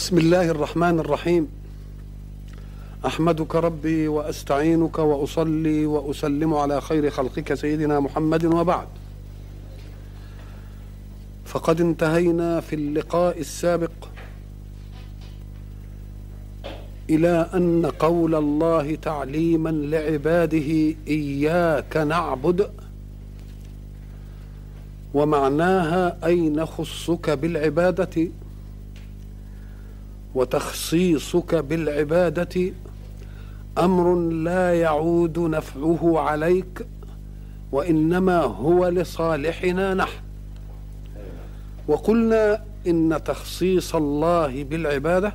بسم الله الرحمن الرحيم. أحمدك ربي وأستعينك وأصلي وأسلم على خير خلقك سيدنا محمد وبعد. فقد انتهينا في اللقاء السابق إلى أن قول الله تعليما لعباده إياك نعبد ومعناها اي نخصك بالعبادة؟ وتخصيصك بالعبادة أمر لا يعود نفعه عليك وإنما هو لصالحنا نحن. وقلنا إن تخصيص الله بالعبادة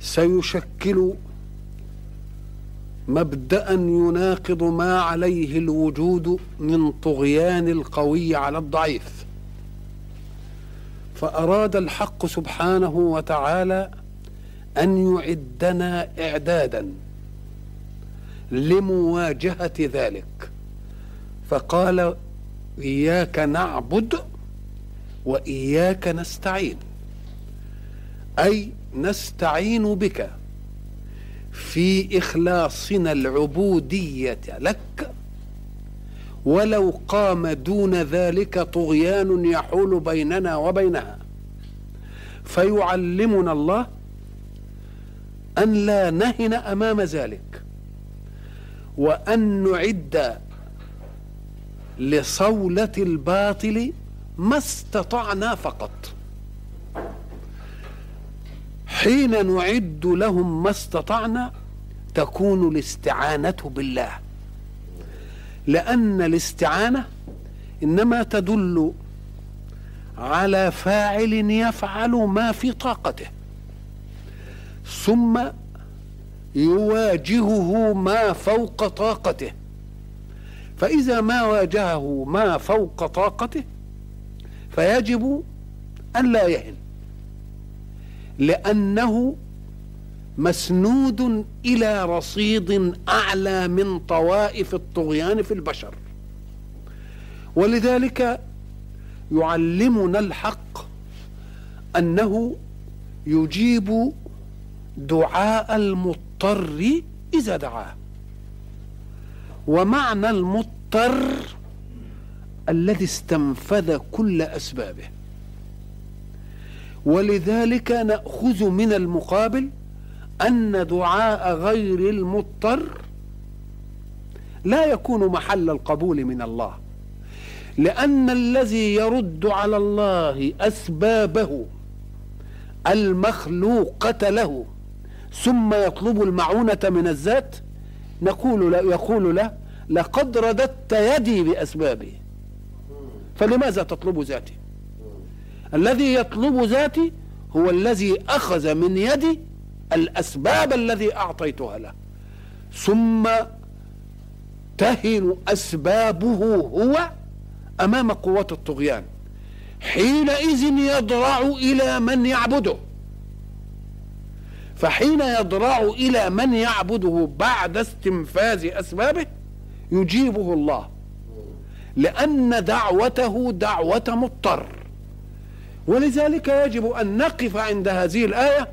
سيشكل مبدا يناقض ما عليه الوجود من طغيان القوي على الضعيف. فأراد الحق سبحانه وتعالى أن يعدنا إعدادا لمواجهة ذلك. فقال إياك نعبد وإياك نستعين. أي نستعين بك في إخلاصنا العبودية لك ولو قام دون ذلك طغيان يحول بيننا وبينها. فيعلمنا الله أن لا نهن أمام ذلك وأن نعد لصولة الباطل ما استطعنا فقط. حين نعد لهم ما استطعنا تكون الاستعانة بالله. لأن الاستعانة إنما تدل على فاعل يفعل ما في طاقته ثم يواجهه ما فوق طاقته. فإذا ما واجهه ما فوق طاقته فيجب أن لا يهن لأنه مسنود إلى رصيد أعلى من طوائف الطغيان في البشر. ولذلك يعلمنا الحق أنه يجيب دعاء المضطر إذا دعاه. ومعنى المضطر الذي استنفذ كل أسبابه. ولذلك نأخذ من المقابل أن دعاء غير المضطر لا يكون محل القبول من الله لأن الذي يرد على الله أسبابه المخلوقة له ثم يطلب المعونة من الذات نقول له يقول له لقد رددت يدي بأسبابي. فلماذا تطلب ذاتي؟ الذي يطلب ذاتي هو الذي أخذ من يدي الأسباب الذي أعطيتها له. ثم تهن أسبابه هو أمام قوة الطغيان. حينئذ يضرع إلى من يعبده. فحين يضرع إلى من يعبده بعد استنفاذ أسبابه يجيبه الله. لأن دعوته دعوة مضطر. ولذلك يجب أن نقف عند هذه الآية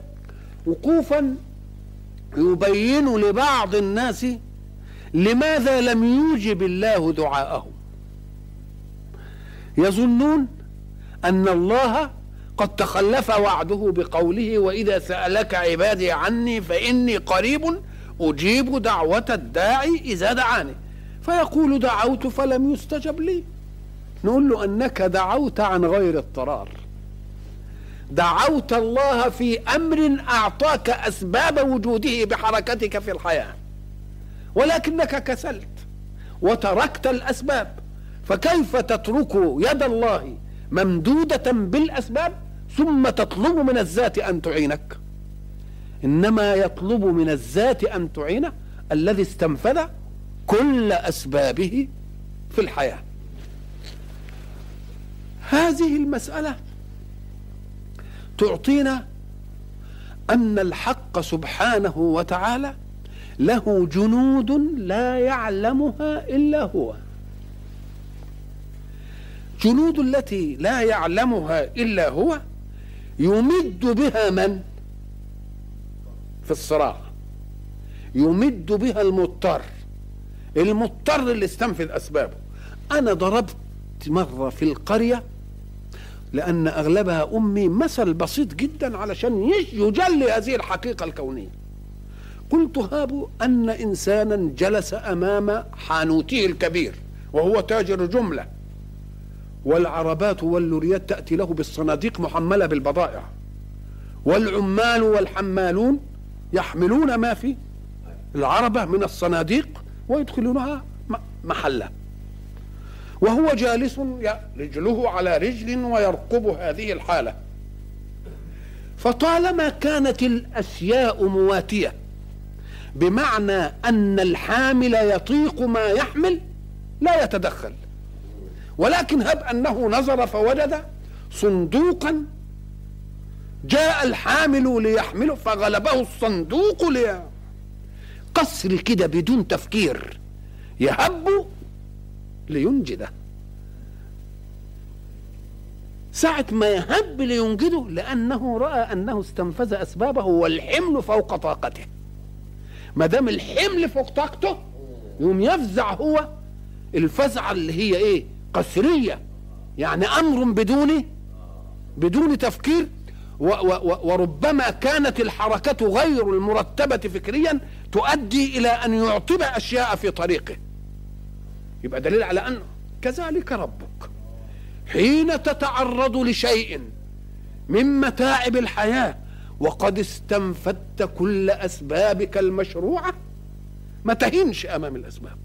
وقوفا يبين لبعض الناس لماذا لم يوجب الله دعاءهم. يظنون أن الله قد تخلف وعده بقوله وإذا سألك عبادي عني فإني قريب أجيب دعوة الداعي إذا دعاني. فيقول دعوت فلم يستجب لي. نقول له أنك دعوت عن غير اضطرار. دعوت الله في أمر أعطاك أسباب وجوده بحركتك في الحياة. ولكنك كسلت وتركت الأسباب. فكيف تترك يد الله ممدودة بالأسباب ثم تطلب من الذات أن تعينك؟ إنما يطلب من الذات أن تعينه الذي استنفذ كل أسبابه في الحياة. هذه المسألة تعطينا أن الحق سبحانه وتعالى له جنود لا يعلمها إلا هو. جنود التي لا يعلمها إلا هو يمد بها من؟ في الصراع. يمد بها المضطر. المضطر اللي استنفذ أسبابه. أنا ضربت مرة في القرية لأن أغلبها أمي مثل بسيط جدا علشان يجلي هذه الحقيقة الكونية. قلت هابوا أن انسانا جلس أمام حانوته الكبير وهو تاجر جملة. والعربات واللوريات تأتي له بالصناديق محملة بالبضائع. والعمال والحمالون يحملون ما في العربة من الصناديق ويدخلونها محلة. وهو جالس رجله على رجل ويرقب هذه الحالة. فطالما كانت الاشياء مواتية بمعنى أن الحامل يطيق ما يحمل لا يتدخل. ولكن هب أنه نظر فوجد صندوقا جاء الحامل ليحمله فغلبه الصندوق لي قصر كده بدون تفكير. يهب لينجده. ساعة ما يهب لينجده لأنه رأى أنه استنفذ أسبابه والحمل فوق طاقته. ما دام الحمل فوق طاقته يوم يفزع هو الفزعة اللي هي إيه؟ قسرية. يعني أمر بدون بدون تفكير. و و وربما كانت الحركة غير المرتبة فكريا تؤدي إلى أن يعطب أشياء في طريقه. يبقى دليل على أنه كذلك ربك حين تتعرض لشيء من متاعب الحياة وقد استنفدت كل أسبابك المشروعة ما تهينش أمام الأسباب.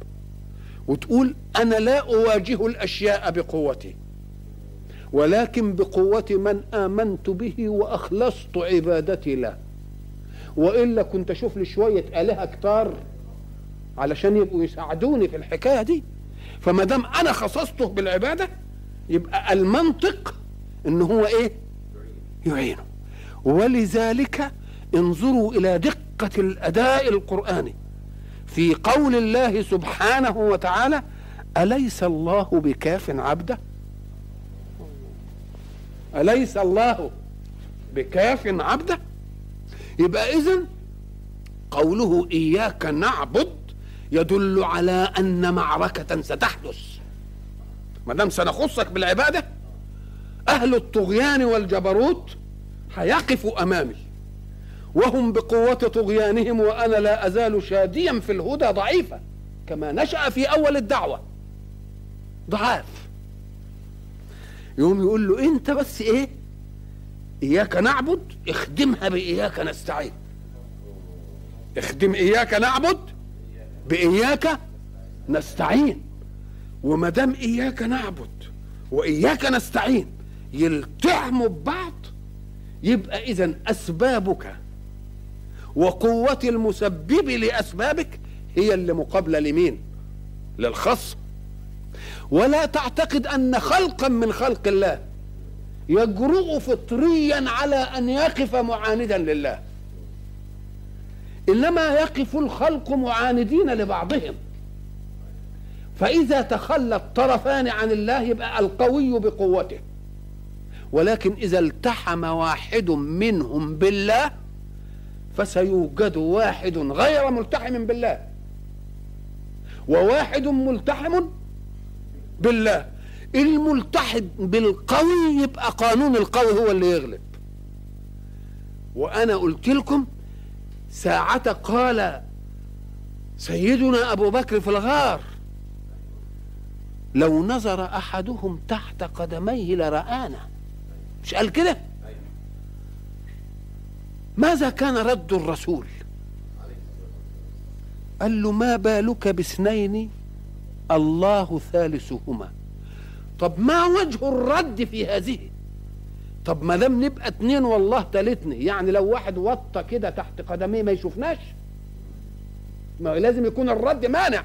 وتقول أنا لا أواجه الأشياء بقوتي ولكن بقوة من آمنت به وأخلصت عبادتي له. وإلا كنت أشوف لي شوية آلهة كتار علشان يبقوا يساعدوني في الحكاية دي. فما دام أنا خصصته بالعبادة يبقى المنطق إن هو إيه؟ يعينه. ولذلك انظروا إلى دقة الأداء القرآني. في قول الله سبحانه وتعالى أليس الله بكاف عبده؟ أليس الله بكاف عبده؟ يبقى إذن قوله إياك نعبد يدل على أن معركة ستحدث. ما دام سنخصك بالعبادة أهل الطغيان والجبروت هيقفوا أمامي وهم بقوة طغيانهم وأنا لا أزال شاديا في الهدى ضعيفا كما نشأ في أول الدعوة. ضعاف. يقوم يقول له أنت بس إيه؟ إياك نعبد؟ اخدمها بإياك نستعين. اخدم إياك نعبد؟ بإياك نستعين. وما دام إياك نعبد وإياك نستعين يلتحموا ببعض يبقى إذا أسبابك وقوة المسبب لأسبابك هي اللي مقابلة لمين؟ للخصم. ولا تعتقد أن خلقا من خلق الله يجرؤ فطريا على أن يقف معاندا لله. إنما يقف الخلق معاندين لبعضهم. فإذا تخلى الطرفان عن الله يبقى القوي بقوته. ولكن إذا التحم واحد منهم بالله فسيوجد واحد غير ملتحم بالله. وواحد ملتحم بالله. الملتحد بالقوي يبقى قانون القوي هو اللي يغلب. وأنا قلت لكم ساعة قال سيدنا أبو بكر في الغار. لو نظر أحدهم تحت قدميه لرآنا. مش قال كده؟ ماذا كان رد الرسول؟ قال له ما بالك باثنين؟ الله ثالثهما. طب ما وجه الرد في هذه؟ طب ما دام نبقى اتنين والله تالتني يعني لو واحد وطى كده تحت قدميه ما يشوفناش؟ ما لازم يكون الرد مانع.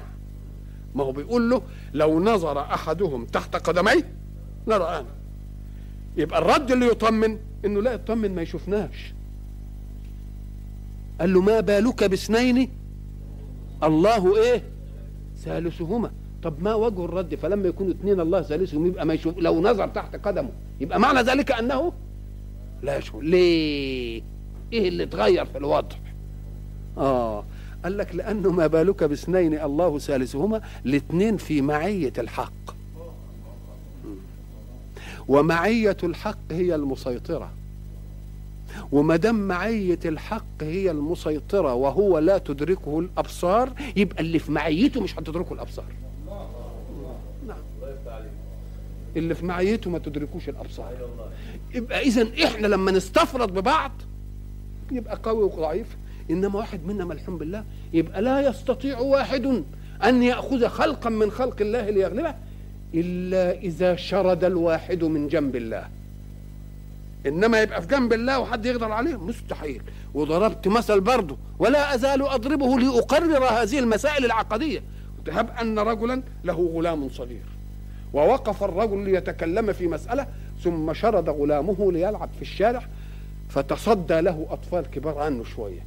ما هو بيقول له لو نظر أحدهم تحت قدميه لرآنا يبقى الرد اللي يطمن إنه لا يطمن ما يشوفناش. قال له ما بالك باثنين؟ الله إيه؟ ثالثهما. طب ما وجه الرد؟ فلما يكونوا اثنين الله ثالثهم يبقى ما يشوف لو نظر تحت قدمه يبقى معنى ذلك أنه لا يشعرون ليه؟ إيه اللي اتغير في الوضع؟ آه قال لك لأنه ما بالك باثنين الله ثالثهما الاثنين في معية الحق. ومعية الحق هي المسيطرة. وما دام معية الحق هي المسيطرة وهو لا تدركه الأبصار يبقى اللي في معيته مش هتدركه الأبصار. اللي في معيته ما تدركوش الأبصار. يبقى اذا إحنا لما نستفرد ببعض يبقى قوي وضعيف. إنما واحد منا ملحوم بالله يبقى لا يستطيع واحد أن يأخذ خلقا من خلق الله ليغلبه إلا إذا شرد الواحد من جنب الله. إنما يبقى في جنب الله وحد يقدر عليه؟ مستحيل. وضربت مثل برضه ولا أزال أضربه لأقرر هذه المسائل العقدية. هب أن رجلا له غلام صغير. ووقف الرجل ليتكلم في مسألة ثم شرد غلامه ليلعب في الشارع فتصدى له أطفال كبار عنه شوية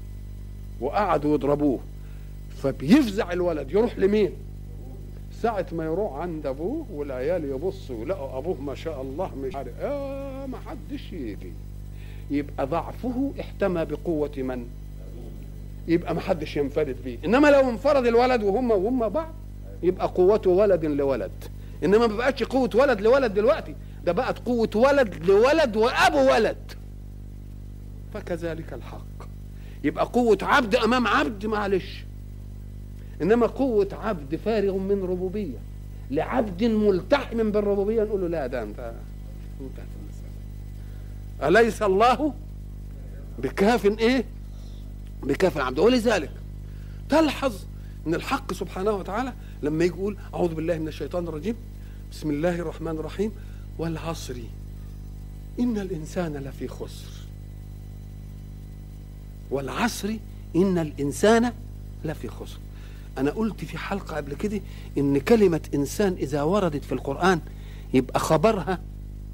وقعدوا يضربوه. فبيفزع الولد يروح لمين؟ ساعة ما يروح عند أبوه والعيال يبصوا يلاقوا أبوه ما شاء الله مش عارف آه ما حدش يجي. يبقى ضعفه احتمى بقوة من؟ يبقى ما حدش ينفرد بيه. إنما لو انفرد الولد وهم وهم بعض يبقى قوته ولد لولد. إنما ما بقتش قوة ولد لولد دلوقتي ده بقت قوة ولد لولد وأبو ولد. فكذلك الحق. يبقى قوة عبد أمام عبد معلش. إنما قوة عبد فارغ من ربوبية. لعبد ملتحم بالربوبية نقول له لا ده المسألة. أليس الله بكاف إيه؟ بكاف العبد. ولذلك تلحظ إن الحق سبحانه وتعالى لما يجي يقول أعوذ بالله من الشيطان الرجيم. بسم الله الرحمن الرحيم. والعصر. إن الإنسان لفي خسر. والعصر. إن الإنسان لفي خسر. أنا قلت في حلقة قبل كده إن كلمة إنسان إذا وردت في القرآن يبقى خبرها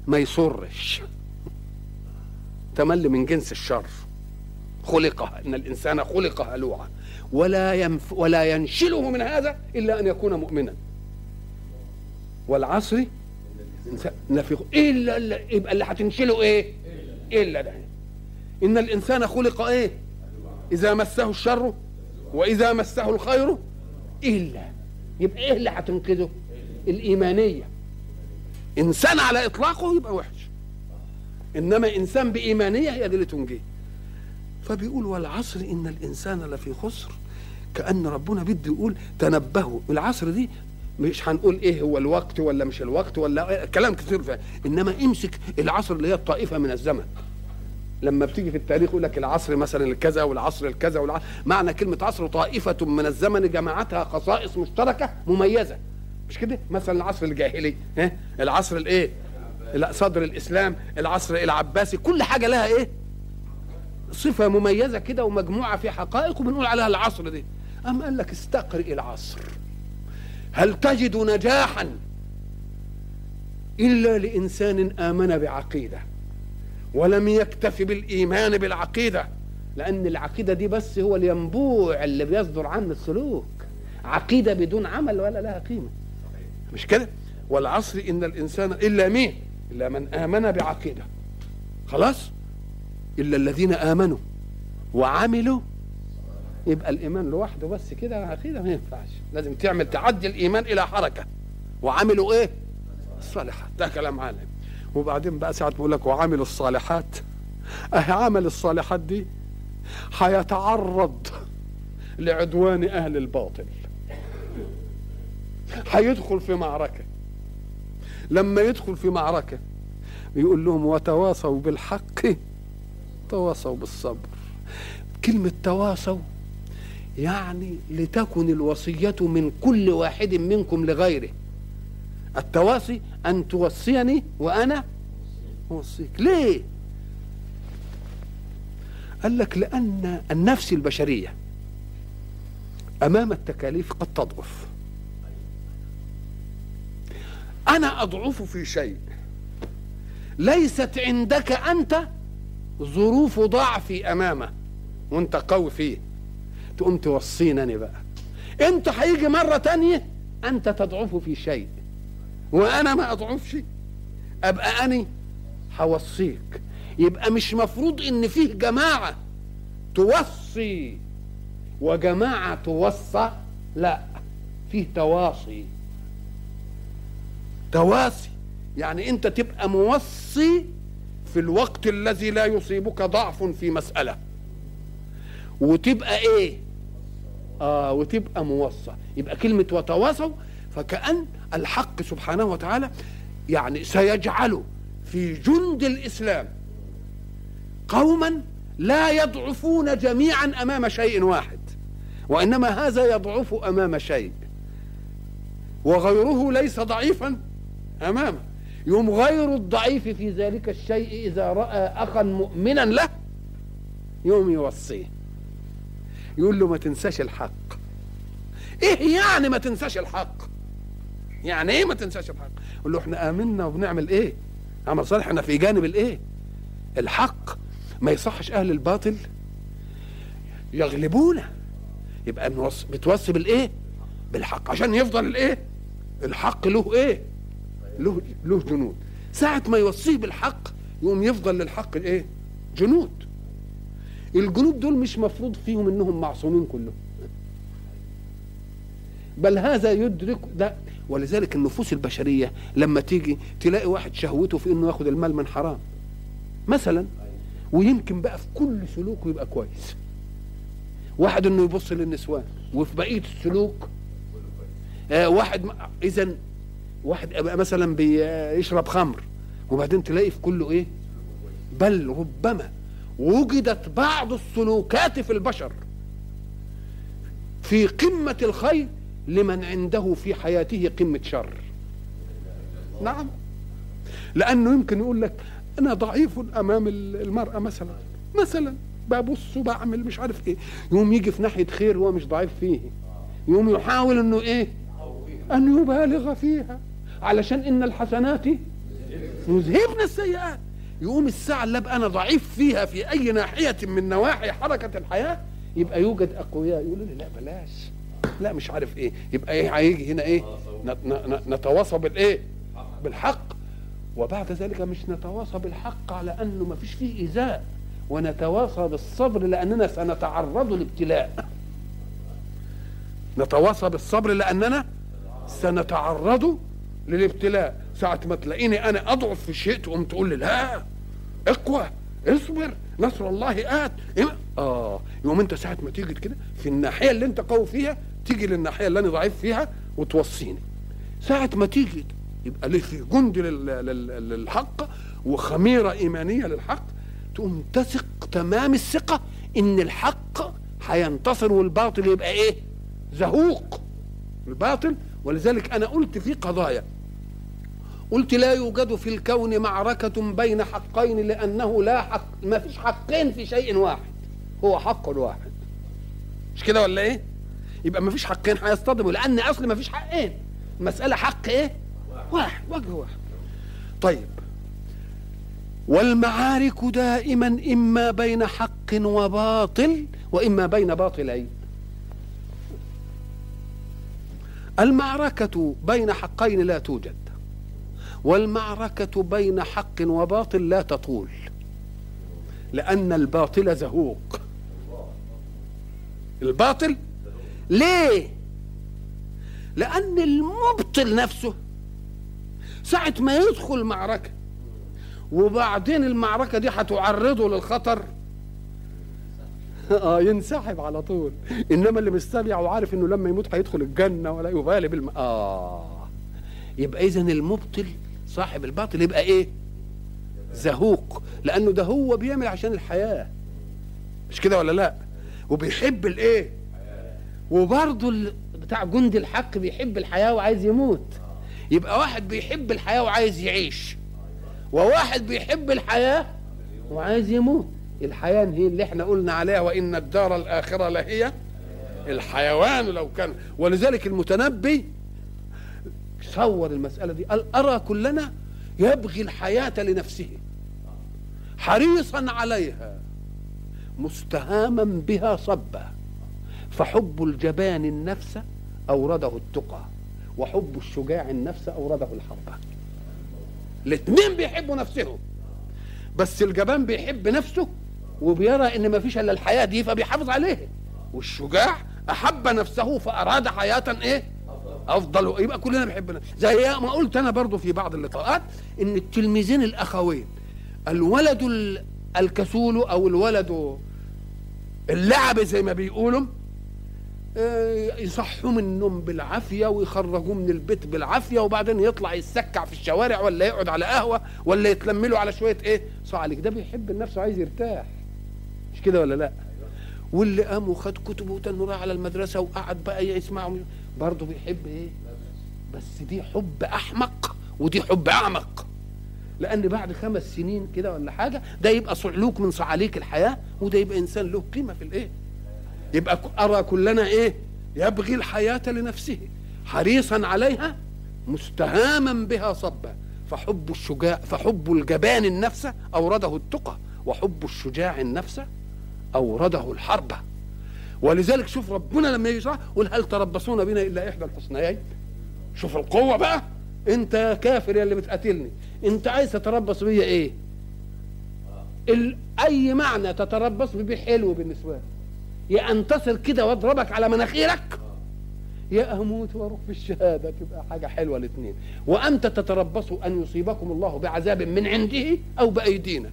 ما يسرش. تمل من جنس الشر. خلق إن الإنسان خلق هلوعا ولا ينف ولا ينشله من هذا إلا أن يكون مؤمنا. والعصر لفي إلا إلا يبقى اللي هتنشله إيه؟ إلا ده. إن الإنسان خلق إيه؟ إذا مسه الشر وإذا مسه الخير إلا. يبقى إيه اللي هتنقذه؟ الإيمانية. إنسان على إطلاقه يبقى وحش. إنما إنسان بإيمانية هي دي اللي تنجيه. فبيقول والعصر إن الإنسان لفي خسر. كأن ربنا بده يقول تنبهوا. العصر دي مش هنقول إيه هو الوقت ولا مش الوقت ولا كلام كثير فيه إنما امسك العصر اللي هي الطائفة من الزمن. لما بتيجي في التاريخ يقول لك العصر مثلا الكذا والعصر الكذا والعصر معنى كلمة عصر طائفة من الزمن جمعتها خصائص مشتركة مميزة. مش كده؟ مثلا العصر الجاهلي ها؟ العصر الإيه؟ لا صدر الإسلام العصر العباسي كل حاجة لها إيه؟ صفة مميزة كده ومجموعة في حقائق وبنقول عليها العصر دي. أم قال لك استقرئ العصر. هل تجد نجاحا؟ إلا لإنسان آمن بعقيدة ولم يكتف بالإيمان بالعقيدة لأن العقيدة دي بس هو الينبوع اللي بيصدر عنه السلوك. عقيدة بدون عمل ولا لها قيمة. مش كده؟ والعصر إن الإنسان إلا مين؟ إلا من آمن بعقيدة. خلاص؟ إلا الذين آمنوا وعملوا يبقى الإيمان لوحده بس كده عقيده ما ينفعش. لازم تعمل تعدي الإيمان إلى حركة. وعملوا إيه؟ الصالحات. ده كلام عالم. وبعدين بقى ساعه بيقول لك وعملوا الصالحات. أهي عمل الصالحات دي هيتعرض لعدوان أهل الباطل. هيدخل في معركة. لما يدخل في معركة يقول لهم وتواصوا بالحق تواصوا بالصبر. كلمة تواصوا يعني لتكن الوصية من كل واحد منكم لغيره. التواصي أن توصيني وأنا أوصيك. ليه؟ قال لك لأن النفس البشرية أمام التكاليف قد تضعف. أنا أضعف في شيء. ليست عندك أنت ظروف ضعفي أمامه. وأنت قوي فيه. تقوم توصيني بقى. أنت هيجي مرة تانية أنت تضعف في شيء وأنا ما أضعفش. أبقى اني هوصيك. يبقى مش مفروض إن فيه جماعة توصي وجماعة توصى لا فيه تواصي. تواسي يعني أنت تبقى موصي في الوقت الذي لا يصيبك ضعف في مسألة. وتبقى إيه؟ آه وتبقى موصى. يبقى كلمة وتواصوا فكأن الحق سبحانه وتعالى يعني سيجعل في جند الإسلام قوما لا يضعفون جميعا أمام شيء واحد وإنما هذا يضعف أمام شيء وغيره ليس ضعيفا أمامه يوم غير الضعيف في ذلك الشيء إذا رأى أخا مؤمنا له يوم يوصيه. يقول له ما تنساش الحق. إيه يعني ما تنساش الحق؟ يعني إيه ما تنساش الحق؟ يقول له إحنا آمنا وبنعمل إيه؟ عمل صالح. إحنا في جانب الإيه؟ الحق. ما يصحش أهل الباطل يغلبونا. يبقى بتوصي بالإيه؟ بالحق. عشان يفضل الإيه؟ الحق له إيه؟ له له جنود. ساعة ما يوصيه بالحق يقوم يفضل للحق الإيه؟ جنود. الجنود دول مش مفروض فيهم إنهم معصومين كلهم. بل هذا يدرك ده. ولذلك النفوس البشرية لما تيجي تلاقي واحد شهوته في إنه ياخد المال من حرام مثلا. ويمكن بقى في كل سلوكه يبقى كويس. واحد إنه يبص للنسوان وفي بقية السلوك آه واحد اذا واحد مثلا بيشرب خمر وبعدين تلاقي في كله إيه؟ بل ربما وجدت بعض السلوكات في البشر في قمة الخير لمن عنده في حياته قمة شر. نعم. لأنه يمكن يقول لك أنا ضعيف أمام المرأة مثلا. مثلا ببص وبعمل مش عارف إيه. يوم يجي في ناحية خير هو مش ضعيف فيه. يوم يحاول إنه إيه؟ أن يبالغ فيها. علشان إن الحسنات يذهبن السيئات. يقوم الساعة اللي أبقى أنا ضعيف فيها في أي ناحية من نواحي حركة الحياة يبقى يوجد أقوياء يقولوا لي لا بلاش. لا مش عارف إيه. يبقى إيه هيجي هنا إيه؟ نتواصى بالإيه؟ بالحق. وبعد ذلك مش نتواصى بالحق على أنه ما فيش فيه إيذاء ونتواصى بالصبر لأننا سنتعرض لابتلاء. نتواصى بالصبر لأننا سنتعرض للابتلاء. ساعة ما تلاقيني أنا أضعف في شيء تقوم تقول لي لا. إقوى اصبر نصر الله آت. آه يوم أنت ساعة ما تيجي كده في الناحية اللي أنت قوي فيها تيجي للناحية اللي أنا ضعيف فيها وتوصيني. ساعة ما تيجي يبقى لي في جند للحق وخميرة إيمانية للحق تقوم تثق تمام الثقة إن الحق هينتصر والباطل يبقى إيه؟ زهوق. الباطل ولذلك أنا قلت في قضايا قلت لا يوجد في الكون معركة بين حقين لأنه لا حق ما فيش حقين في شيء واحد. هو حق واحد. مش كده ولا إيه؟ يبقى ما فيش حقين هيصطدموا لأن أصل ما فيش حقين. المسألة حق إيه؟ واحد وجه واحد. طيب. والمعارك دائما إما بين حق وباطل وإما بين باطلين. المعركة بين حقين لا توجد. والمعركة بين حق وباطل لا تطول لأن الباطل زهوق. الباطل؟ ليه؟ لأن المبطل نفسه ساعة ما يدخل معركة وبعدين المعركة دي هتعرضه للخطر. آه ينسحب على طول. إنما اللي مستبيع وعارف إنه لما يموت هيدخل الجنة ولا يبالي بالم آه. يبقى اذا المبطل صاحب الباطل يبقى إيه؟ زهوق. لأنه ده هو بيعمل عشان الحياة. مش كده ولا لا؟ وبيحب الإيه؟ وبرضه بتاع جند الحق بيحب الحياة وعايز يموت. يبقى واحد بيحب الحياة وعايز يعيش. وواحد بيحب الحياة وعايز يموت. الحياة هي اللي إحنا قلنا عليها وإن الدار الآخرة لهي الحيوان لو كان. ولذلك المتنبي صور المسألة دي. قال أرى كلنا يبغي الحياة لنفسه. حريصا عليها. مستهاما بها صبا. فحب الجبان النفس أورده التقى. وحب الشجاع النفس أورده الحرب الاثنين بيحبوا نفسهم. بس الجبان بيحب نفسه وبيرى إن ما فيش إلا الحياة دي فبيحافظ عليها والشجاع أحب نفسه فأراد حياة إيه؟ أفضل. يبقى كلنا بنحب زي ما قلت أنا برضو في بعض اللقاءات إن التلميذين الأخوين الولد الكسول أو الولد اللعب زي ما بيقولوا آه، يصحوا من النوم بالعافية ويخرجوه من البيت بالعافية وبعدين يطلع يتسكع في الشوارع ولا يقعد على قهوة ولا يتلملوا على شوية إيه؟ صعلك ده بيحب النفس وعايز يرتاح. مش كده ولا لا؟ واللي قام وخد كتبه وتنه على المدرسة وقعد بقى يسمع برضه بيحب إيه؟ بس دي حب أحمق ودي حب أعمق. لأن بعد خمس سنين كده ولا حاجة ده يبقى صعلوك من صعاليك الحياة وده يبقى إنسان له قيمة في الإيه؟ يبقى أرى كلنا إيه؟ يبغي الحياة لنفسه. حريصا عليها مستهاما بها صبا. فحب الشجاع فحب الجبان النفس أورده التقى وحب الشجاع النفس أورده الحرب. ولذلك شوف ربنا لما يجي قل هل تربصون بنا إلا إحدى الحسنيين؟ شوف القوة بقى. أنت يا كافر يا اللي بتقاتلني. أنت عايز تتربص بيا إيه؟ ال... أي معنى تتربص بيه حلو بالنسبة لي يا انتصر كده واضربك على مناخيرك. يا أموت وأروح في الشهادة. تبقى حاجة حلوة الاثنين وأنت تتربصوا أن يصيبكم الله بعذاب من عنده أو بأيدينا.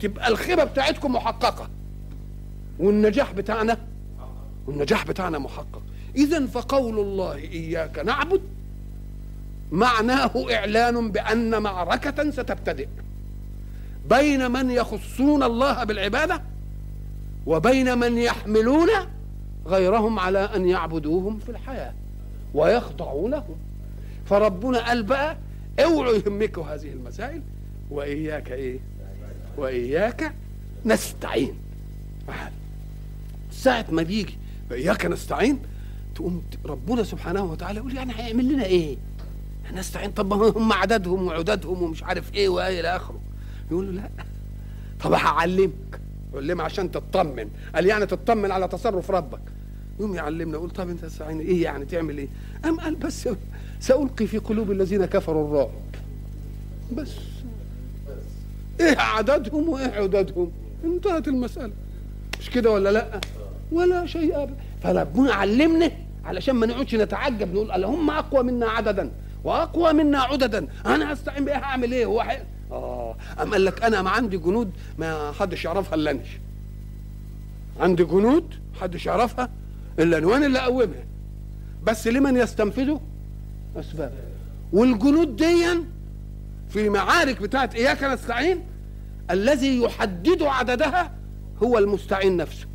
تبقى الخيبة بتاعتكم محققة. والنجاح بتاعنا والنجاح بتاعنا محقق. اذا فقول الله إياك نعبد معناه إعلان بأن معركة ستبتدئ بين من يخصون الله بالعبادة وبين من يحملون غيرهم على أن يعبدوهم في الحياة ويخضعوا لهم فربنا قال بقى اوعوا يهمكوا هذه المسائل وإياك إيه؟ وإياك نستعين. ساعة ما بيجي إياك نستعين؟ تقوم ربنا سبحانه وتعالى يقول يعني هيعمل لنا إيه؟ نستعين. طب هم عددهم وعددهم ومش عارف إيه وإلى آخره. يقول له لا. طب هعلمك. علمها عشان تطمن. قال يعني تطمن على تصرف ربك. يوم يعلمنا. يقول طب أنت تستعين إيه يعني تعمل إيه؟ أم قال بس سألقي في قلوب الذين كفروا الرعب. بس. إيه عددهم وإيه عددهم؟ انتهت المسألة. مش كده ولا لأ؟ ولا شيء ابدا. فربنا علمنا علشان ما نقعدش نتعجب نقول هم أقوى منا عددا وأقوى منا عددا. أنا هستعين بايه هعمل إيه؟ هو. آه. أم قال لك أنا ما عندي جنود ما حدش يعرفها إلا اني عندي جنود حدش يعرفها إلا أنا. اللي أقومها. بس لمن يستنفذه اسباب والجنود دي في معارك بتاعت إياك نستعين الذي يحدد عددها هو المستعين نفسه.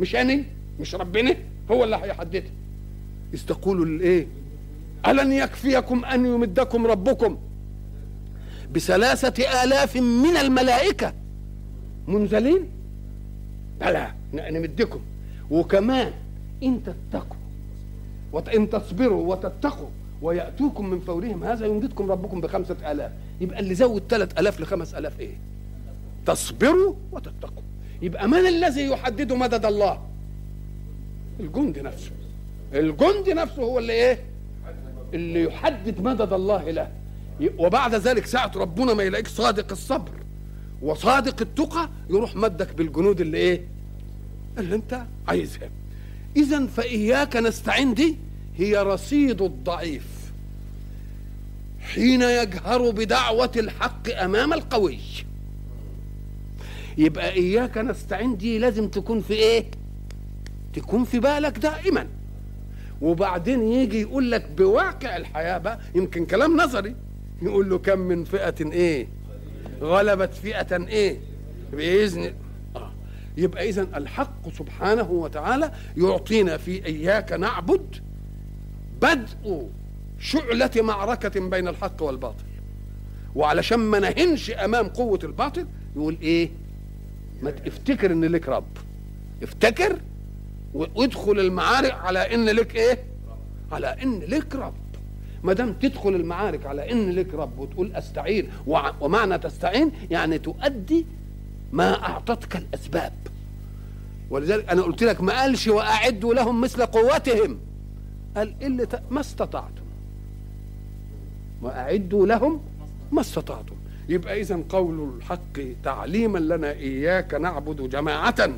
مش أنا مش ربنا هو اللي هيحددها. إذ تقولوا الإيه؟ ألن يكفيكم أن يمدكم ربكم؟ بثلاثة آلاف من الملائكة. منزلين؟ بلى نمدكم وكمان إن تتقوا وإن تصبروا وتتقوا ويأتوكم من فورهم. هذا يمددكم ربكم بخمسة آلاف. يبقى اللي زود ثلاث آلاف لخمس آلاف إيه؟ تصبروا وتتقوا. يبقى من الذي يحدد مدد الله؟ الجند نفسه. الجند نفسه هو اللي إيه؟ اللي يحدد مدد الله له. وبعد ذلك ساعة ربنا ما يلاقيك صادق الصبر وصادق التقى يروح مدك بالجنود اللي إيه؟ اللي أنت عايزها. اذا فإياك نستعين دي هي رصيد الضعيف. حين يجهر بدعوة الحق أمام القوي. يبقى إياك نستعين دي لازم تكون في إيه؟ تكون في بالك دائما. وبعدين يجي يقول لك بواقع الحياة بقى يمكن كلام نظري يقول له كم من فئة إيه؟ غلبت فئة إيه؟ بإذن آه. يبقى اذا الحق سبحانه وتعالى يعطينا في إياك نعبد بدء شعلة معركة بين الحق والباطل. وعلشان ما نهنش أمام قوة الباطل يقول إيه؟ ما افتكر إن لك رب. افتكر؟ وادخل المعارك على إن لك إيه؟ على إن لك رب. ما دام تدخل المعارك على إن لك رب وتقول أستعين ومعنى تستعين يعني تؤدي ما أعطتك الأسباب. ولذلك أنا قلت لك ما قالش وأعدوا لهم مثل قوتهم. قال إلا ما استطعتم. وأعدوا لهم ما استطعتم. يبقى إذا قول الحق تعليما لنا إياك نعبد جماعة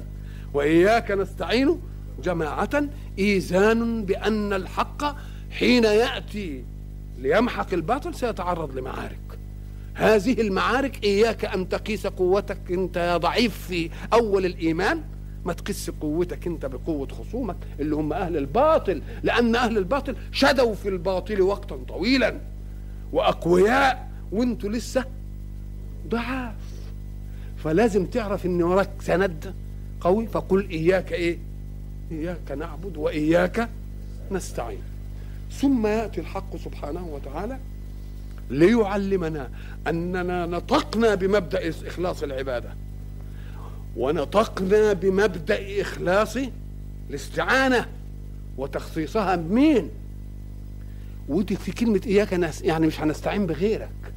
وإياك نستعين جماعة. إيذان بأن الحق حين يأتي ليمحق الباطل سيتعرض لمعارك. هذه المعارك إياك أن تقيس قوتك أنت يا ضعيف في أول الإيمان. ما تقيس قوتك أنت بقوة خصومك اللي هم أهل الباطل لأن أهل الباطل شدوا في الباطل وقتا طويلا وأقوياء وأنتوا لسه ضعاف فلازم تعرف إن وراك سند قوي فقل إياك إيه؟ إياك نعبد وإياك نستعين. ثم يأتي الحق سبحانه وتعالى ليعلمنا أننا نطقنا بمبدأ إخلاص العبادة. ونطقنا بمبدأ إخلاص الاستعانة وتخصيصها بمين ودي في كلمة إياك نس يعني مش هنستعين بغيرك.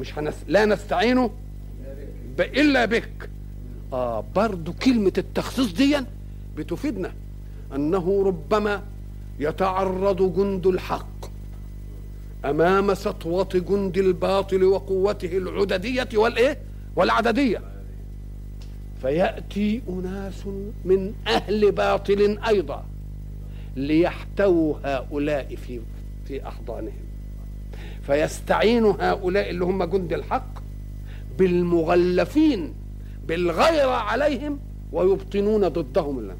مش هنس... لا نستعين ب... إلا بك. آه برضو كلمة التخصيص دي بتفيدنا أنه ربما يتعرض جند الحق أمام سطوة جند الباطل وقوته العددية والإيه؟ والعددية. فيأتي أناس من أهل باطل أيضا ليحتووا هؤلاء في في أحضانهم. فيستعين هؤلاء اللي هم جند الحق بالمغلفين بالغيرة عليهم ويبطنون ضدهم الله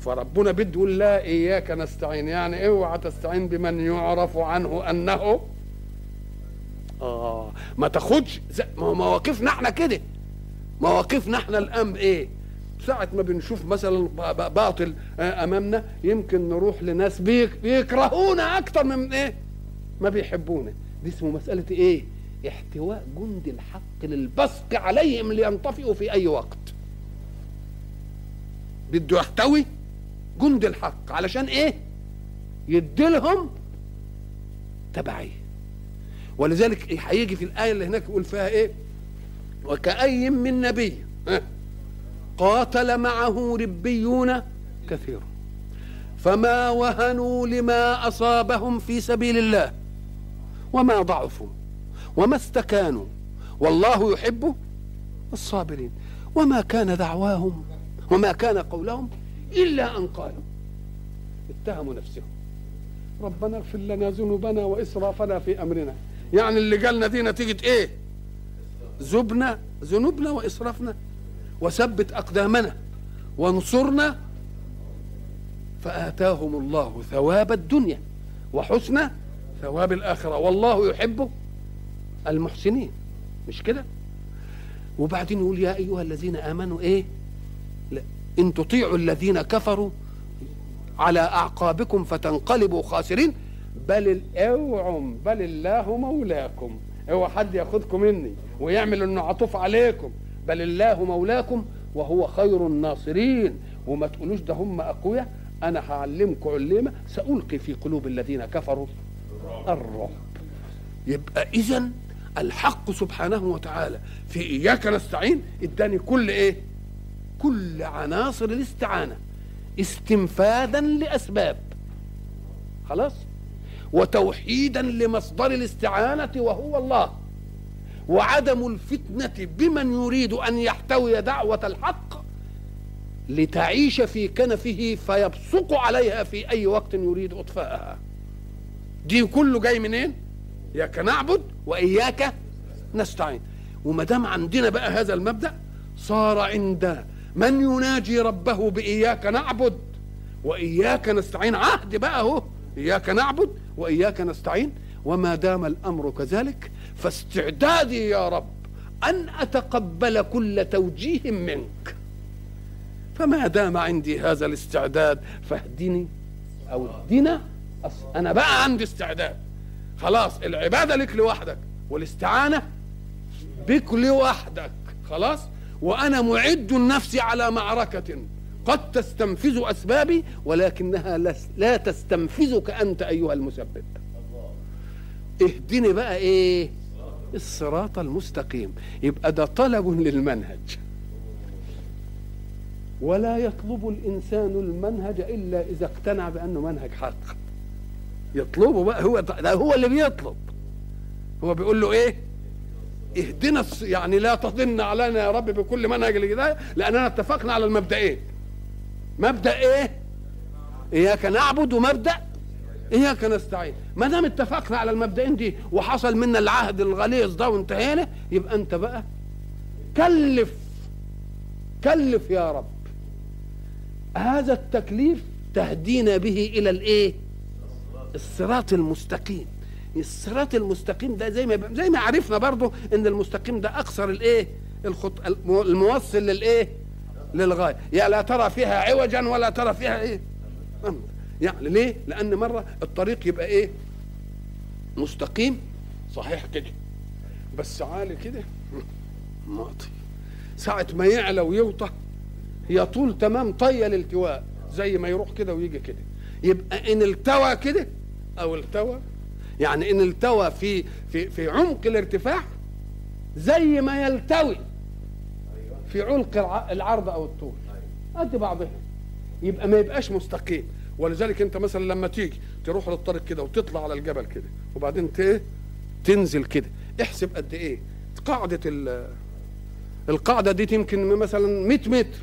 فربنا بده لا إياك نستعين. يعني اوعى تستعين بمن يعرف عنه أنه؟ آه ما تاخدش. مواقفنا إحنا كده. مواقفنا إحنا الآن إيه؟ ساعة ما بنشوف مثلا باطل أمامنا يمكن نروح لناس بيكرهونا أكتر من إيه؟ ما بيحبونا. دي اسمه مسألة إيه؟ احتواء جند الحق للبصق عليهم لينطفئوا في أي وقت. بده يحتوي جند الحق علشان إيه؟ يديلهم تبعيه ولذلك هيجي في الآية اللي هناك يقول فيها إيه؟ وكأي من نبي قاتل معه ربيون كثير. فما وهنوا لما أصابهم في سبيل الله. وما ضعفوا. وما استكانوا. والله يحب الصابرين. وما كان دعواهم. وما كان قولهم إلا أن قالوا. اتهموا نفسهم. ربنا اغفر لنا ذنوبنا وإسرافنا في أمرنا. يعني اللي قالنا دي نتيجة إيه؟ ذبنا ذنوبنا وإسرافنا. وثبت أقدامنا وانصرنا فآتاهم الله ثواب الدنيا وحسن ثواب الآخرة. والله يحب المحسنين. مش كده؟ وبعدين يقول يا أيها الذين آمنوا إيه؟ لا إن تطيعوا الذين كفروا على أعقابكم فتنقلبوا خاسرين. بل اوعوا بل الله مولاكم. أوعى حد ياخدكم مني ويعمل إنه عطوف عليكم. بل الله مولاكم وهو خير الناصرين. وما تقولوش ده هم أقوياء. أنا هعلمكم علمه سألقي في قلوب الذين كفروا الرعب. يبقى اذا الحق سبحانه وتعالى في إياك نستعين. إداني كل إيه؟ كل عناصر الاستعانة. استنفاذا لأسباب. خلاص؟ وتوحيدا لمصدر الاستعانة وهو الله. وعدم الفتنة بمن يريد أن يحتوي دعوة الحق لتعيش في كنفه فيبصق عليها في أي وقت يريد إطفاءها. دي كله جاي منين؟ إياك نعبد وإياك نستعين. وما دام عندنا بقى هذا المبدأ صار عند من يناجي ربه بإياك نعبد وإياك نستعين. عهد بقى أهو. إياك نعبد وإياك نستعين. وما دام الأمر كذلك فاستعدادي يا رب أن أتقبل كل توجيه منك. فما دام عندي هذا الاستعداد فاهدني أو اهدنا. أنا بقى عندي استعداد. خلاص العبادة لك لوحدك والاستعانة بك لوحدك. خلاص؟ وأنا معد نفسي على معركة قد تستنفذ أسبابي ولكنها لا تستنفذك أنت أيها المسبب. اهدني بقى إيه؟ الصراط المستقيم. يبقى ده طلب للمنهج. ولا يطلب الإنسان المنهج إلا إذا اقتنع بأنه منهج حق. يطلبه بقى هو ده هو اللي بيطلب. هو بيقول له إيه؟ اهدنا يعني لا تضن علينا يا رب بكل منهج الهدايه لأننا اتفقنا على المبدئين مبدأ إيه؟ إياك نعبد ومبدا إياك نستعين. ما دام اتفقنا على المبدئين دي وحصل منا العهد الغليظ ده وانتهينا يبقى انت بقى كلف كلف يا رب. هذا التكليف تهدينا به إلى الإيه؟ الصراط المستقيم. الصراط المستقيم ده زي ما زي ما عرفنا برضه إن المستقيم ده أقصر الإيه؟ الخط الموصل للإيه؟ للغاية. يا لا ترى فيها عوجا ولا ترى فيها إيه؟ يعني ليه؟ لأن مرة الطريق يبقى إيه؟ مستقيم. صحيح كده. بس عالي كده. ماطي ساعة ما يعلى ويوطى هي طول تمام طية للتواء زي ما يروح كده ويجي كده. يبقى إن التوى كده أو التوى يعني إن التوى في في في عمق الارتفاع زي ما يلتوي في عمق العرض أو الطول. قد بعضها يبقى ما يبقاش مستقيم. ولذلك انت مثلا لما تيجي تروح للطريق كده وتطلع على الجبل كده وبعدين تنزل كده. احسب قد إيه؟ قاعدة القاعدة دي يمكن مثلا 100 متر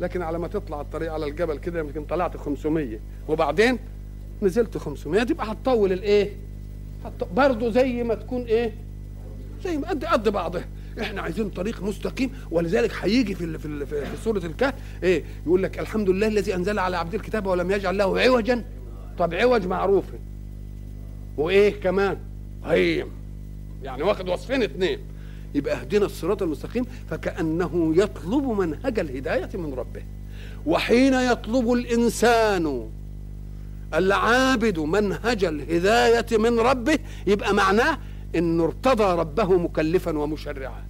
لكن على ما تطلع الطريق على الجبل كده يمكن طلعت 500 وبعدين نزلت 500 تبقى هتطول الإيه؟ برضه زي ما تكون إيه؟ زي ما قد قد بعضها. إحنا عايزين طريق مستقيم ولذلك هيجي في في في سورة الكهف إيه يقول لك الحمد لله الذي أنزل على عبد الكتاب ولم يجعل له عوجا. طب عوج معروف وإيه كمان؟ هيم يعني واخد وصفين اثنين يبقى اهدنا الصراط المستقيم فكأنه يطلب منهج الهداية من ربه. وحين يطلب الإنسان العابد منهج الهداية من ربه يبقى معناه انه ارتضى ربه مكلفا ومشرعا.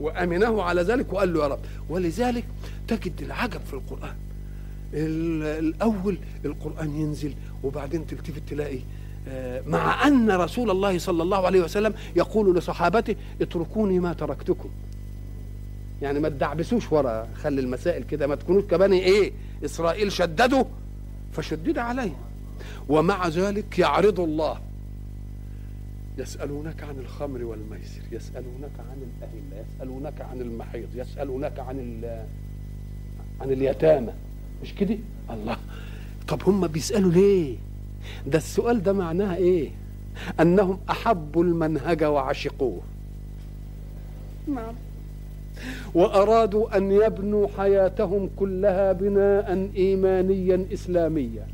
وأمنه على ذلك وقال له يا رب. ولذلك تجد العجب في القرآن. الأول القرآن ينزل وبعدين تلتفت تلاقي مع أن رسول الله صلى الله عليه وسلم يقول لصحابته اتركوني ما تركتكم. يعني ما تدعبسوش ورا خلي المسائل كده ما تكونوش كبني إيه إسرائيل شددوا فشدد عليه ومع ذلك يعرض الله يسألونك عن الخمر والميسر يسألونك عن الأهلة يسألونك عن المحيض يسألونك عن عن اليتامى. مش كده؟ الله. طب هم بيسألوا ليه؟ ده السؤال ده معناه إيه؟ أنهم أحبوا المنهج وعشقوه. نعم. وأرادوا أن يبنوا حياتهم كلها بناء ايمانيا اسلاميا.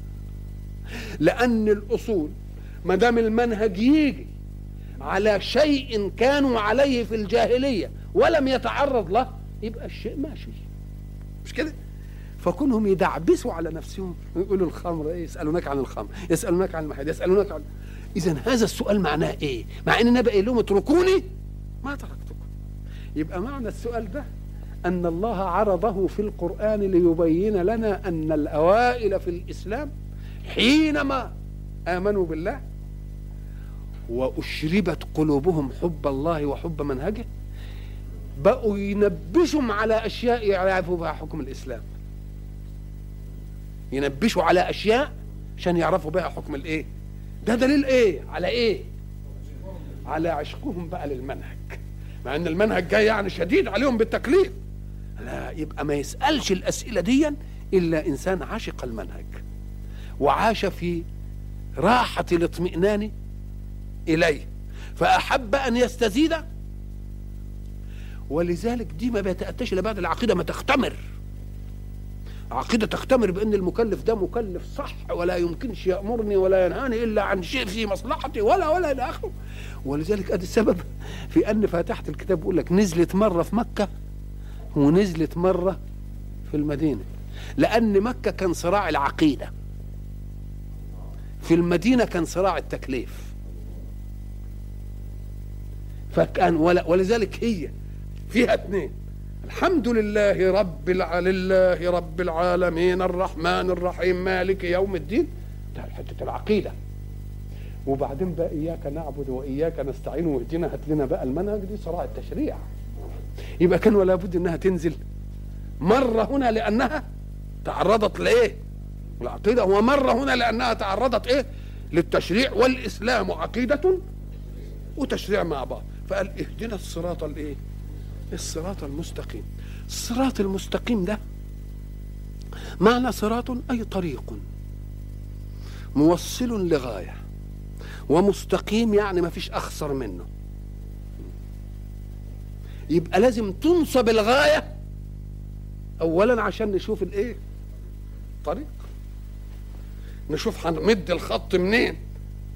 لأن الأصول ما دام المنهج يجي على شيء كانوا عليه في الجاهلية ولم يتعرض له يبقى الشيء ماشي. مش كده؟ فكونهم يدعبسوا على نفسهم يقولوا الخمر إيه؟ يسألونك عن الخمر يسألونك عن المحيط يسألونك عن اذا هذا السؤال معناه إيه؟ مع إن النبي قال لهم اتركوني ما تركتكم. يبقى معنى السؤال ده أن الله عرضه في القرآن ليبين لنا أن الأوائل في الإسلام حينما آمنوا بالله وأشربت قلوبهم حب الله وحب منهجه بقوا ينبشهم على أشياء يعرفوا بها حكم الإسلام. ينبشوا على أشياء عشان يعرفوا بها حكم الإيه؟ ده دليل إيه؟ على إيه؟ على عشقهم بقى للمنهج. مع إن المنهج جاي يعني شديد عليهم بالتكليف. لا يبقى ما يسألش الأسئلة دي إلا إنسان عاشق المنهج وعاش في راحة الاطمئنان إليه. فأحب أن يستزيد. ولذلك دي ما بيتاتاش إلا بعد العقيدة ما تختمر. عقيدة تختمر بأن المكلف ده مكلف صح ولا يمكنش يأمرني ولا ينهاني إلا عن شيء في مصلحتي ولا ولا إلى آخره. ولذلك أدي السبب في أن فاتحة الكتاب بيقول لك نزلت مرة في مكة ونزلت مرة في المدينة. لأن مكة كان صراع العقيدة. في المدينة كان صراع التكليف. فكأن ولذلك هي فيها اثنين. الحمد لله رب. لله رب العالمين الرحمن الرحيم مالك يوم الدين. ده حتة العقيدة. وبعدين بقى إياك نعبد وإياك نستعين واهدنا هات لنا بقى المنهج دي صراع التشريع. يبقى كان ولا بد إنها تنزل. مرة هنا لأنها تعرضت لإيه؟ العقيده ومره هنا لأنها تعرضت إيه؟ للتشريع. والإسلام عقيدة وتشريع مع بعض. فقال اهدنا الصراط الايه؟ الصراط المستقيم. الصراط المستقيم ده معنى صراط أي طريق. موصل لغاية. ومستقيم يعني ما فيش أخسر منه. يبقى لازم تنصب الغاية اولا عشان نشوف الإيه؟ طريق. نشوف هنمد الخط منين؟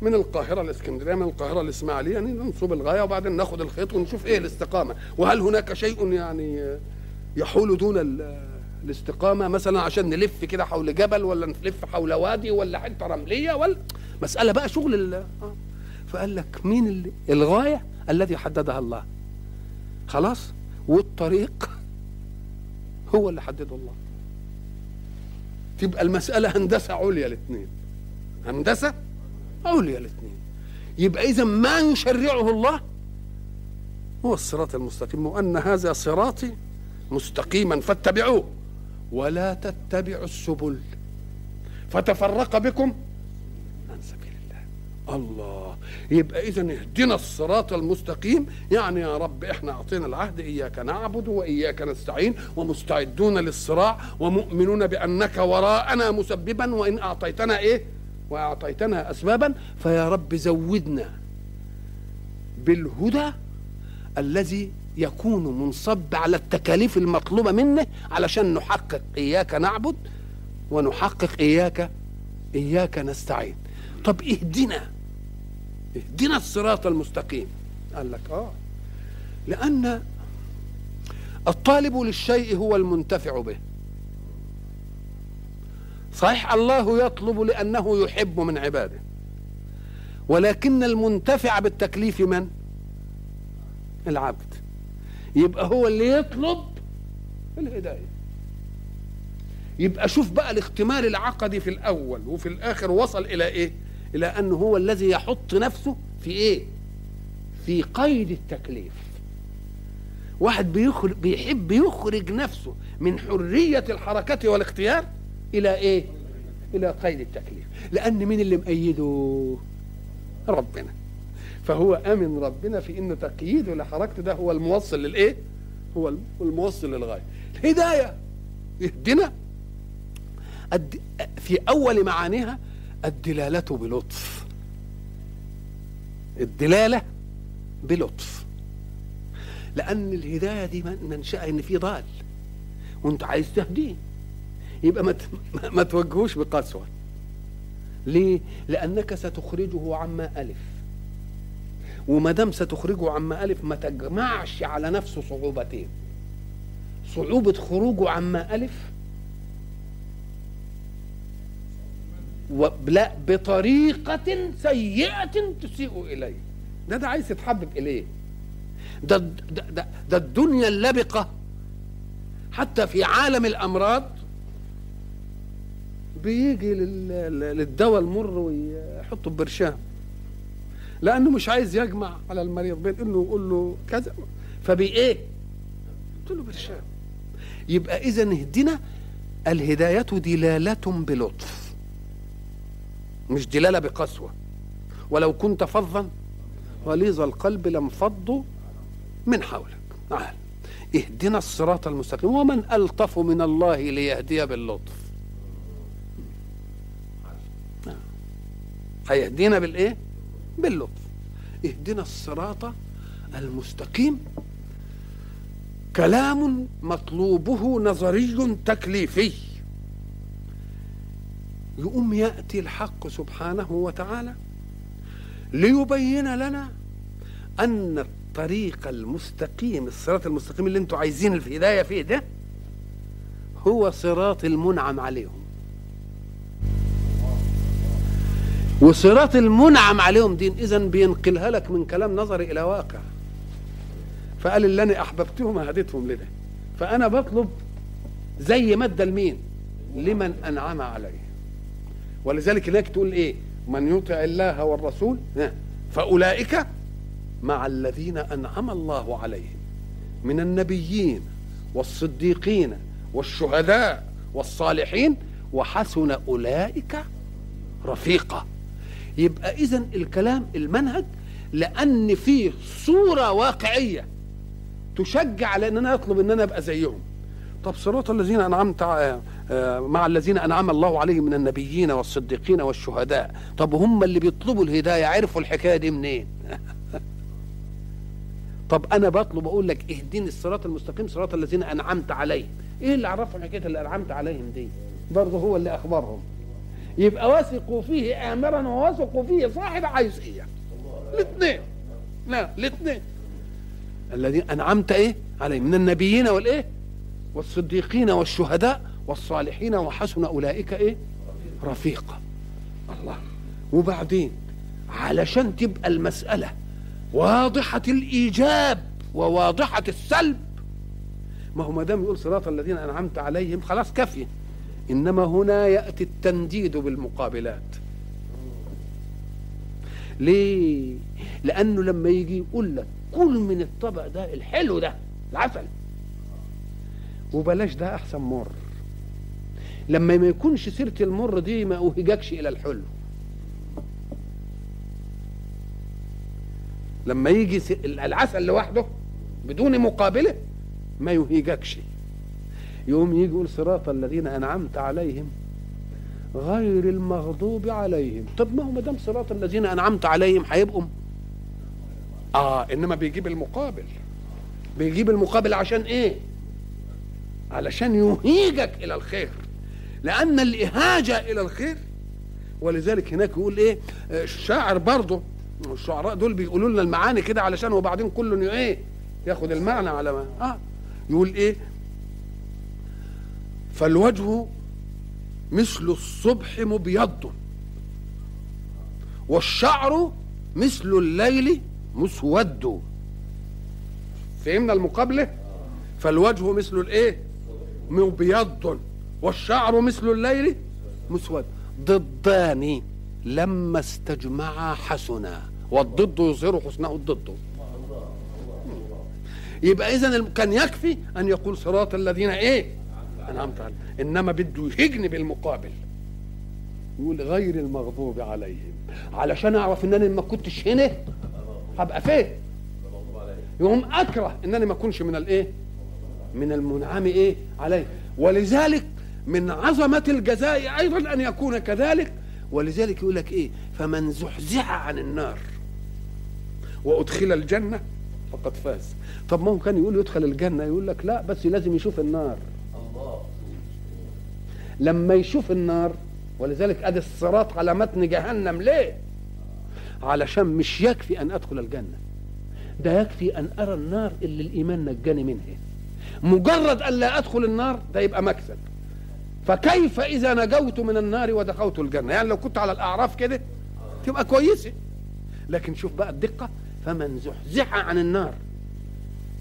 من القاهرة الاسكندريه من القاهرة الاسماعيليه يعني ننصب الغاية وبعدين ناخد الخيط ونشوف إيه الاستقامة. وهل هناك شيء يعني يحول دون الاستقامة؟ مثلا عشان نلف كده حول جبل ولا نلف حول وادي ولا حتة رملية ولا مسألة بقى شغل ال... آه. فقال لك مين اللي الغاية؟ الذي حددها الله. خلاص؟ والطريق هو اللي حدده الله. تبقى المسألة هندسة عليا الاثنين هندسة؟ عليا الاثنين. يبقى إذا ما يشرعه الله؟ هو الصراط المستقيم وأن هذا صراطي مستقيما فاتبعوه. ولا تتبعوا السبل. فتفرق بكم عن سبيل الله. الله. يبقى إذا اهدنا الصراط المستقيم. يعني يا رب إحنا أعطينا العهد إياك نعبد وإياك نستعين ومستعدون للصراع ومؤمنون بأنك وراءنا مسببا وإن أعطيتنا إيه؟ وأعطيتنا اسبابا فيا رب زودنا بالهدى الذي يكون منصب على التكاليف المطلوبة منه علشان نحقق إياك نعبد ونحقق إياك إياك نستعين. طب اهدنا اهدنا الصراط المستقيم. قال لك آه لأن الطالب للشيء هو المنتفع به. صحيح. الله يطلب لأنه يحب من عباده. ولكن المنتفع بالتكليف من؟ العبد. يبقى هو اللي يطلب الهداية. يبقى شوف بقى الاختمار العقدي في الأول وفي الآخر وصل إلى إيه؟ إلى أنه هو الذي يحط نفسه في إيه؟ في قيد التكليف. واحد بيخرج بيحب يخرج نفسه من حرية الحركة والاختيار؟ إلى إيه؟ إلى قيد التكليف. لأن مين اللي مأيده؟ ربنا. فهو أمن ربنا في انه تقييده لحركته ده هو الموصل للإيه؟ هو الموصل للغاية. الهداية. يهدنا في أول معانيها الدلالة بلطف. الدلالة بلطف. لأن الهداية دي منشأ إن في ضال. وأنت عايز تهديه. يبقى ما ما توجهوش بقسوه ليه؟ لأنك ستخرجه عما ألف. وما دام ستخرجه عما ألف ما تجمعش على نفسه صعوبتين. صعوبة خروجه عما ألف لا بطريقة سيئة تسيء إليه. ده ده عايز يتحبب إليه. ده ده, ده, ده الدنيا اللبقة. حتى في عالم الأمراض بيجي للدواء المر ويحطه ببرشام لأنه مش عايز يجمع على المريض بين إنه يقول له كذا. فبي إيه؟ قلت له برشام يبقى إذا اهدنا الهداية دلالة بلطف. مش دلالة بقسوة. ولو كنت فظا غليظ القلب لانفضوا من حولك. تعال اهدنا الصراط المستقيم. ومن ألطف من الله ليهدي باللطف. هيهدينا بالإيه؟ باللطف. اهدنا الصراط المستقيم. كلام مطلوبه نظري تكليفي. يقوم يأتي الحق سبحانه وتعالى ليبين لنا أن الطريق المستقيم الصراط المستقيم اللي أنتم عايزين الهداية فيه ده هو صراط المنعم عليهم. وصراط المنعم عليهم دين. اذا بينقلها لك من كلام نظري إلى واقع. فقال اللي أحببتهم هديتهم لده فأنا بطلب زي ما ادى لمين لمن أنعم عليه. ولذلك هناك تقول إيه؟ من يطع الله والرسول فأولئك مع الذين أنعم الله عليهم. من النبيين والصديقين والشهداء والصالحين وحسن أولئك رفيقا. يبقى اذا الكلام المنهج لأن فيه صورة واقعية تشجع على ان أنا اطلب ان أنا ابقى زيهم. طب صراط الذين أنعمت مع الذين أنعم الله عليهم من النبيين والصديقين والشهداء. طب هم اللي بيطلبوا الهداية عرفوا الحكاية دي منين؟ طب أنا بطلب أقول لك اهدني الصراط المستقيم صراط الذين أنعمت عليهم. إيه اللي عرفهم حكاية اللي أنعمت عليهم دي؟ برضه هو اللي أخبرهم. يبقى وثقوا فيه امرا ووثقوا فيه صاحب عايزية. الاثنين. لا الاثنين. الذين أنعمت إيه؟ عليهم. من النبيين والإيه؟ والصديقين والشهداء والصالحين وحسن أولئك إيه؟ رفيقا. الله. وبعدين علشان تبقى المسألة واضحة الإيجاب وواضحة السلب ما هو ما دام يقول صراط الذين أنعمت عليهم خلاص كافيه إنما هنا يأتي التنديد بالمقابلات. ليه؟ لأنه لما يجي يقول لك كل من الطبق ده الحلو ده العسل. وبلاش ده أحسن مر. لما ما يكونش سيرة المر دي ما أوهجكش إلى الحلو. لما يجي العسل لوحده بدون مقابلة ما يهيجكش يقوم يجي يقول صراط الذين أنعمت عليهم غير المغضوب عليهم. طب ما هو ما دام صراط الذين أنعمت عليهم هيبقوا آه إنما بيجيب المقابل. بيجيب المقابل عشان إيه؟ علشان يهيجك إلى الخير. لأن الإهاجة إلى الخير ولذلك هناك يقول إيه؟ الشاعر برضه الشعراء دول بيقولوا لنا المعاني كده علشان وبعدين كله إيه؟ ياخد المعنى على ما آه يقول إيه؟ فالوجه مثل الصبح مبيض. والشعر مثل الليل مسود. فهمنا المقابلة؟ فالوجه مثل الإيه؟ مبيض. والشعر مثل الليل مسود. ضدان لما استجمعا حسنا. والضد يظهر حسنه الضد. يبقى اذا كان يكفي أن يقول صراط الذين إيه؟ انعمت عليهم إنما بده يهجني بالمقابل. يقول غير المغضوب عليهم. علشان أعرف ان أنا ما كنتش هنا هبقى فين؟ يقوم أكره ان أنا ما أكونش من الإيه؟ من المنعم إيه؟ عليه. ولذلك من عظمة الجزاء أيضا أن يكون كذلك. ولذلك يقول لك إيه؟ فمن زحزح عن النار وأدخل الجنة فقد فاز. طب ما هو كان يقول يدخل الجنة يقول لك لا بس لازم يشوف النار. لما يشوف النار ولذلك أدي الصراط على متن جهنم. ليه؟ علشان مش يكفي أن أدخل الجنة ده يكفي أن أرى النار اللي الإيمان نجاني منها. مجرد أن لا أدخل النار ده يبقى مكسب. فكيف إذا نجوت من النار ودخلت الجنة؟ يعني لو كنت على الأعراف كده تبقى كويسة. لكن شوف بقى الدقة فمن زحزح عن النار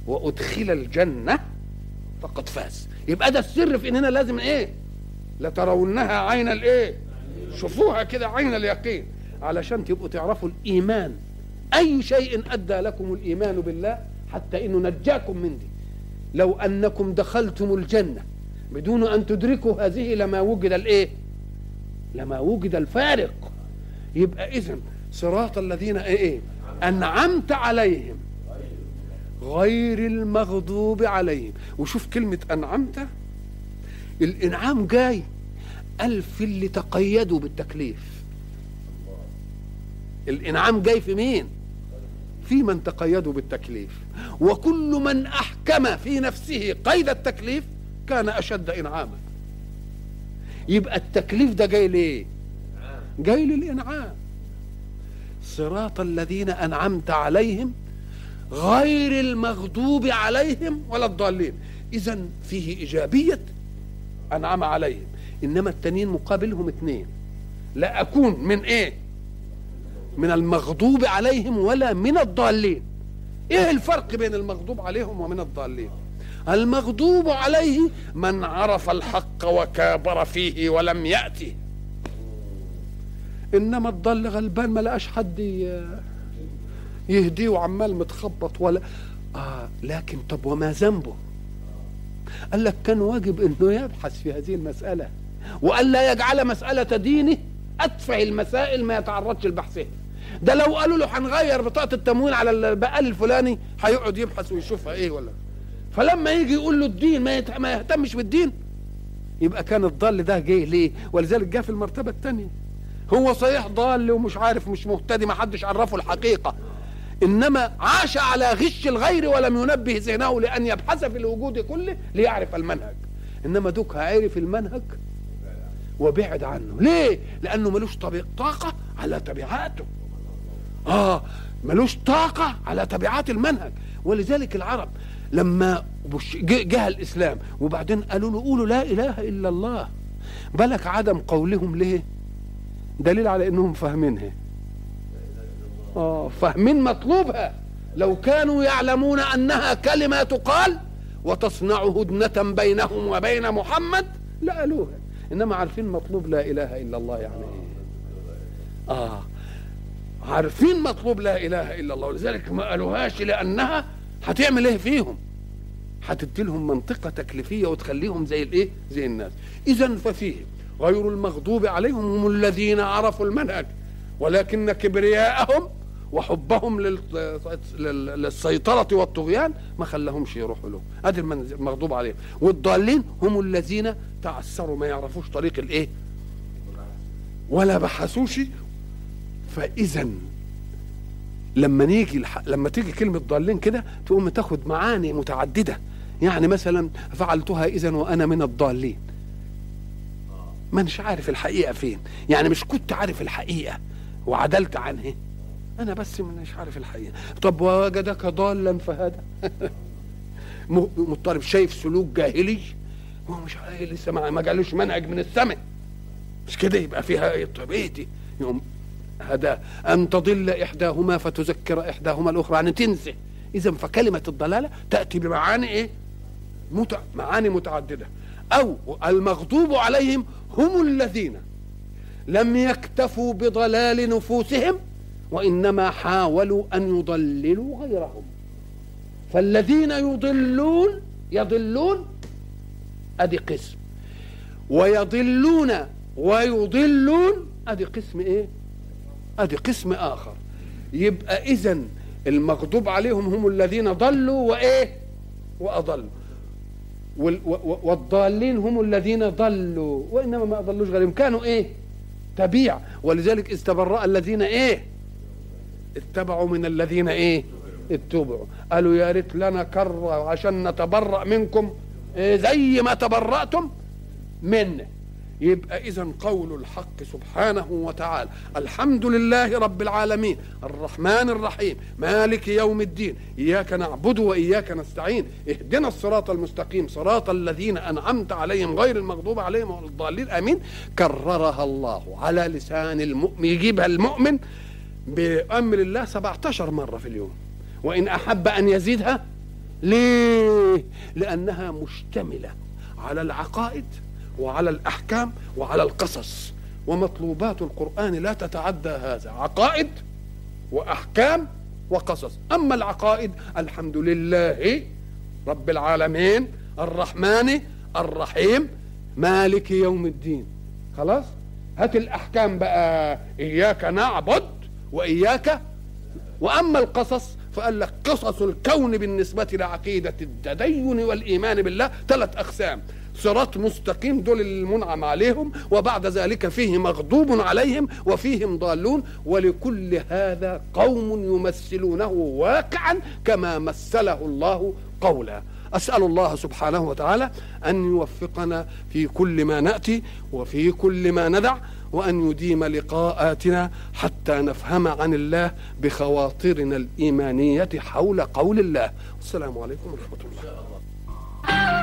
وأدخل الجنة فقد فاز. يبقى ده السر في اننا لازم إيه؟ لترونها عين الإيه؟ شوفوها كده عين اليقين. علشان تبقوا تعرفوا الإيمان. أي شيء أدى لكم الإيمان بالله حتى إنه نجاكم من دي. لو أنكم دخلتم الجنة بدون أن تدركوا هذه لما وجد الإيه؟ لما وجد الفارق. يبقى اذا صراط الذين إيه؟ أنعمت عليهم. غير المغضوب عليهم. وشوف كلمة أنعمت. الإنعام جاي. ألف اللي تقيدوا بالتكليف. الإنعام جاي في مين؟ في من تقيدوا بالتكليف. وكل من أحكم في نفسه قيد التكليف كان أشد إنعاما. يبقى التكليف ده جاي ليه؟ جاي للإنعام. صراط الذين أنعمت عليهم غير المغضوب عليهم ولا الضالين. اذا فيه إيجابية أنعم عليهم. إنما التانيين مقابلهم اثنين. لا أكون من إيه؟ من المغضوب عليهم ولا من الضالين. إيه الفرق بين المغضوب عليهم ومن الضالين؟ المغضوب عليه من عرف الحق وكابر فيه ولم يأتي إنما الضال غلبان ما لقاش حد يهديه وعمال متخبط ولا آه لكن طب وما ذنبه؟ قال لك كان واجب إنه يبحث في هذه المسألة وألا يجعل مسألة دينه أتفه المسائل ما يتعرضش لبحثها ده لو قالوا له هنغير بطاقة التموين على البقال الفلاني هيقعد يبحث ويشوفها إيه ولا؟ فلما يجي يقول له الدين. ما يهتمش بالدين يبقى كان الضال ده جه ليه؟ ولذلك جه في المرتبة الثانية هو صحيح ضال ومش عارف مش مهتدي ما حدش عرفه الحقيقة. إنما عاش على غش الغير ولم ينبه ذهنه لأن يبحث في الوجود كله ليعرف المنهج. إنما دوك عرف المنهج وبعد عنه. ليه؟ لأنه ملوش طاقة على تبعاته آه ملوش طاقة على تبعات المنهج. ولذلك العرب لما جه الإسلام وبعدين قالوا له قولوا لا إله إلا الله. بالك عدم قولهم ليه؟ دليل على إنهم فاهمينها آه فاهمين مطلوبها. لو كانوا يعلمون أنها كلمة تقال وتصنع هدنه بينهم وبين محمد لقالوها. إنما عارفين مطلوب لا إله إلا الله يعني إيه؟ آه. عارفين مطلوب لا إله إلا الله. ولذلك ما قالوهاش لأنها هتعمل إيه فيهم؟ هتدي لهم منطقة تكليفية وتخليهم زي الإيه؟ زي الناس. اذا ففيه غير المغضوب عليهم هم الذين عرفوا المنهج. ولكن كبرياءهم وحبهم للسيطرة والطغيان ما خلاهمش يروحوا له ادي المغضوب عليهم. والضالين هم الذين تعسروا ما يعرفوش طريق الإيه؟ ولا بحثوش. فاذا لما نيجي. لما تيجي كلمة ضالين كده تقوم تاخد معاني متعددة. يعني مثلا فعلتها اذا وأنا من الضالين. ما مش عارف الحقيقة فين. يعني مش كنت عارف الحقيقة. وعدلت عنها. أنا بس مش عارف الحقيقة. طب وجدك ضالا فهذا مضطرب شايف سلوك جاهلي؟ هو مش لسه ما جالوش منهج من السماء. مش كده؟ يبقى فيها طب إيه يوم هذا أن تضل إحداهما فتذكر إحداهما الأخرى. يعني تنسى إذا فكلمة الضلالة تأتي بمعاني إيه؟ متع... معاني متعددة. أو المغضوب عليهم هم الذين لم يكتفوا بضلال نفوسهم وإنما حاولوا أن يضللوا غيرهم. فالذين يضلون يضلون أدي قسم. ويضلون ويضلون أدي قسم إيه؟ أدي قسم آخر. يبقى اذا المغضوب عليهم هم الذين ضلوا وإيه؟ وأضلوا. والضالين هم الذين ضلوا وإنما ما أضلوش غيرهم. كانوا إيه؟ تبيع. ولذلك استبرأ الذين إيه؟ اتبعوا من الذين إيه؟ اتبعوا. قالوا يا ريت لنا كرة عشان نتبرأ منكم. إيه زي ما تبرأتم منا يبقى إذا قول الحق سبحانه وتعالى. الحمد لله رب العالمين. الرحمن الرحيم. مالك يوم الدين. إياك نعبد وإياك نستعين. اهدنا الصراط المستقيم. صراط الذين أنعمت عليهم غير المغضوب عليهم ولا الضالين. آمين. كررها الله على لسان المؤمن. يجيبها المؤمن. بأمر الله 17 مرة في اليوم. وإن أحب أن يزيدها ليه؟ لأنها مشتملة على العقائد وعلى الأحكام وعلى القصص. ومطلوبات القرآن لا تتعدى هذا. عقائد وأحكام وقصص. أما العقائد الحمد لله رب العالمين الرحمن الرحيم مالك يوم الدين. خلاص؟ هات الأحكام بقى. إياك نعبد وإياك وأما القصص فقال لك قصص الكون بالنسبة لعقيدة التدين والإيمان بالله ثلاث أقسام. صراط مستقيم دول المنعم عليهم وبعد ذلك فيه مغضوب عليهم وفيهم ضالون. ولكل هذا قوم يمثلونه واقعا كما مثله الله قولا. أسأل الله سبحانه وتعالى أن يوفقنا في كل ما نأتي وفي كل ما ندع وأن يديم لقاءاتنا حتى نفهم عن الله بخواطرنا الإيمانية حول قول الله. والسلام عليكم ورحمة الله.